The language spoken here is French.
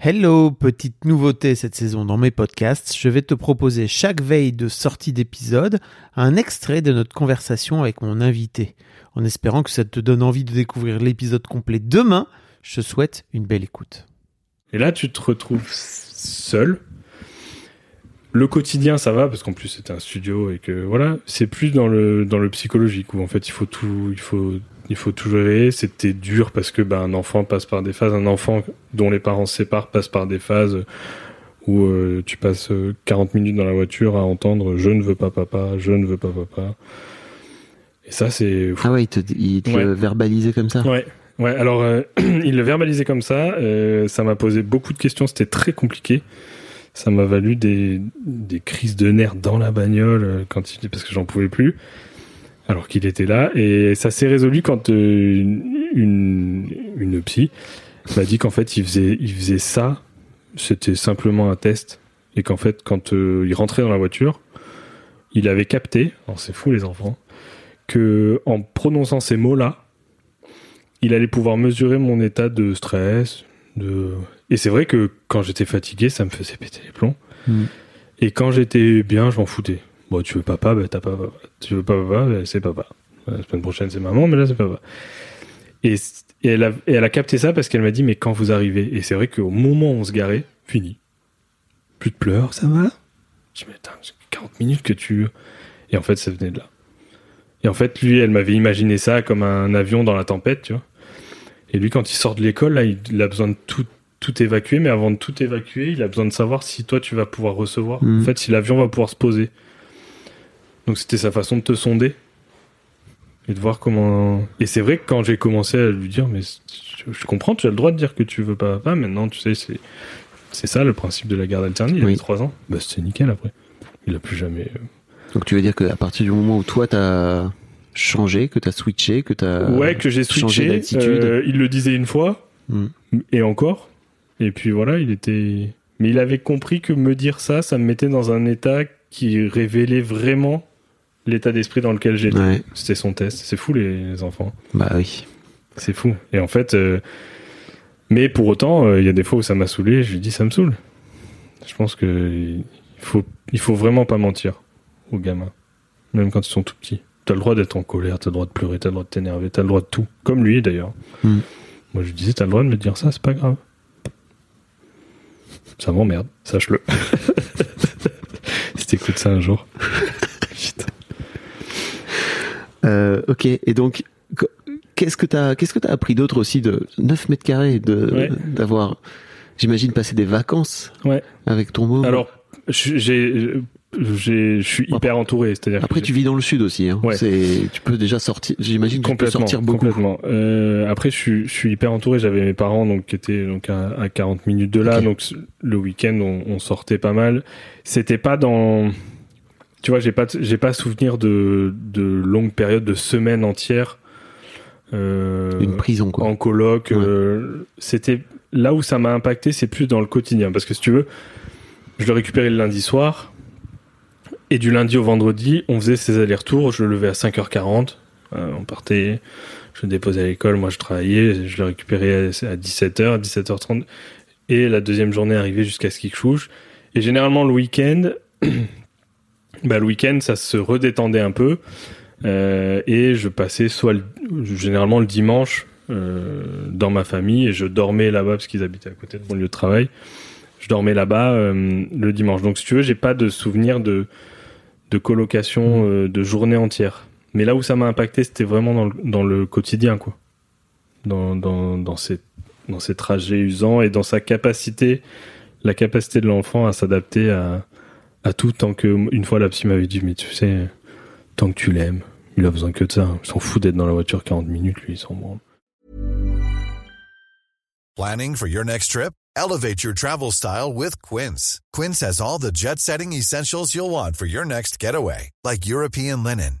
Hello, petite nouveauté cette saison dans mes podcasts, je vais te proposer chaque veille de sortie d'épisode un extrait de notre conversation avec mon invité. En espérant que ça te donne envie de découvrir l'épisode complet demain, je te souhaite une belle écoute. Et là, tu te retrouves seul. Le quotidien, ça va, parce qu'en plus c'était un studio et que voilà, c'est plus dans le, dans le psychologique où en fait il faut tout, il faut il faut tout gérer. C'était dur parce que ben, un enfant passe par des phases. Un enfant dont les parents se séparent passe par des phases où euh, tu passes 40 minutes dans la voiture à entendre je ne veux pas papa, je ne veux pas papa. Et ça, c'est. Ah ouais, il te, il te Ouais. le verbalisait comme ça Ouais. Ouais, alors euh, il le verbalisait comme ça. euh, ça m'a posé beaucoup de questions. C'était très compliqué. Ça m'a valu des, des crises de nerfs dans la bagnole euh, quand il parce que j'en pouvais plus. Alors qu'il était là et ça s'est résolu quand euh, une, une une psy m'a dit qu'en fait il faisait il faisait ça. C'était simplement un test et qu'en fait quand euh, il rentrait dans la voiture, il avait capté. Alors c'est fou les enfants que en prononçant ces mots là il allait pouvoir mesurer mon état de stress. De... Et c'est vrai que quand j'étais fatigué, ça me faisait péter les plombs. Mm. Et quand j'étais bien, je m'en foutais. Bon, tu veux papa, bah t'as papa. Tu veux pas papa, bah, c'est papa. La semaine prochaine, c'est maman, mais là, c'est papa. Et, et elle, a, et elle a capté ça parce qu'elle m'a dit, mais quand vous arrivez Et c'est vrai qu'au moment où on se garait, fini. Plus de pleurs, ça va? Je me dis, attends, j'ai 40 minutes que tu... Et en fait, ça venait de là. Et en fait, lui, elle m'avait imaginé ça comme un avion dans la tempête, tu vois. Et lui, quand il sort de l'école, là, il, a besoin de tout, tout évacuer, mais avant de tout évacuer, il a besoin de savoir si toi, tu vas pouvoir recevoir. Mhm. En fait, si l'avion va pouvoir se poser. Donc, c'était sa façon de te sonder. Et de voir comment. Et c'est vrai que quand j'ai commencé à lui dire, mais je, comprends, tu as le droit de dire que tu veux pas papa, maintenant, tu sais, c'est. C'est ça le principe de la garde alternée. Il Oui. avait 3 ans. Bah, c'était nickel après. Il a plus jamais. euh, Donc tu veux dire qu'à partir du moment où toi t'as changé, que t'as switché, que t'as... ouais, que j'ai switché. euh, il le disait une fois, Mm. et encore. Et puis voilà, il était. Mais il avait compris que me dire ça, ça me mettait dans un état qui révélait vraiment l'état d'esprit dans lequel j'étais. Ouais, C'était son test. C'est fou les, les enfants. bah oui. C'est fou. Et en fait, euh, mais pour autant, euh, il y a des fois où ça m'a saoulé. Je lui dis ça me saoule. Je pense que il faut, il faut vraiment pas mentir aux gamins, même quand ils sont tout petits. T'as le droit d'être en colère, t'as le droit de pleurer, t'as le droit de t'énerver, t'as le droit de tout. Comme lui d'ailleurs. Mm. Moi je lui disais, t'as le droit de me dire ça, c'est pas grave. Ça m'emmerde, sache-le. si t'écoutes ça un jour. Putain. Euh, ok, et donc, qu- qu'est-ce que t'as, qu'est-ce que t'as appris d'autre aussi de 9 mètres carrés, de, Ouais. d'avoir, j'imagine, passé des vacances Ouais. avec ton môme? Alors, je- j'ai, j'ai, je suis hyper entouré, c'est-à-dire Après, tu vis dans le sud aussi, hein. Ouais. C'est, tu peux déjà sortir, j'imagine que tu peux sortir beaucoup. complètement. Euh, après, je suis, hyper entouré. J'avais mes parents donc qui étaient donc à, à 40 minutes de là, Ok. donc le week-end on, on sortait pas mal. C'était pas dans, tu vois, j'ai pas, j'ai pas souvenir de, de longues périodes, de semaines entières. Euh, Une prison, quoi. en coloc. euh, c'était là où ça m'a impacté, c'est plus dans le quotidien. Parce que si tu veux, je le récupérais le lundi soir. Et du lundi au vendredi, on faisait ces allers-retours. Je le levais à 5h40. euh, on partait, je le déposais à l'école. Moi, je travaillais. Je le récupérais à 17h, à 17h30. Et la deuxième journée arrivait jusqu'à ce qu'il couche. Et généralement, le week-end, bah, le week-end, ça se redétendait un peu. Euh, et je passais soit le- généralement le dimanche euh, dans ma famille et je dormais là-bas parce qu'ils habitaient à côté de mon lieu de travail. Je dormais là-bas euh, le dimanche. Donc si tu veux, j'ai pas de souvenir de de colocation euh, de journée entière. Mais là où ça m'a impacté, c'était vraiment dans le, dans le quotidien, quoi. Dans dans dans ces dans ces trajets usants et dans sa capacité, la capacité de l'enfant à s'adapter à à tout tant que une fois la psy m'avait dit mais tu sais tant que tu l'aimes, il a besoin que de ça. Il s'en fout d'être dans la voiture 40 minutes, lui, il s'en branle. Planning for your next trip? Elevate your travel style with Quince. Quince has all the jet setting essentials you'll want for your next getaway, like European linen,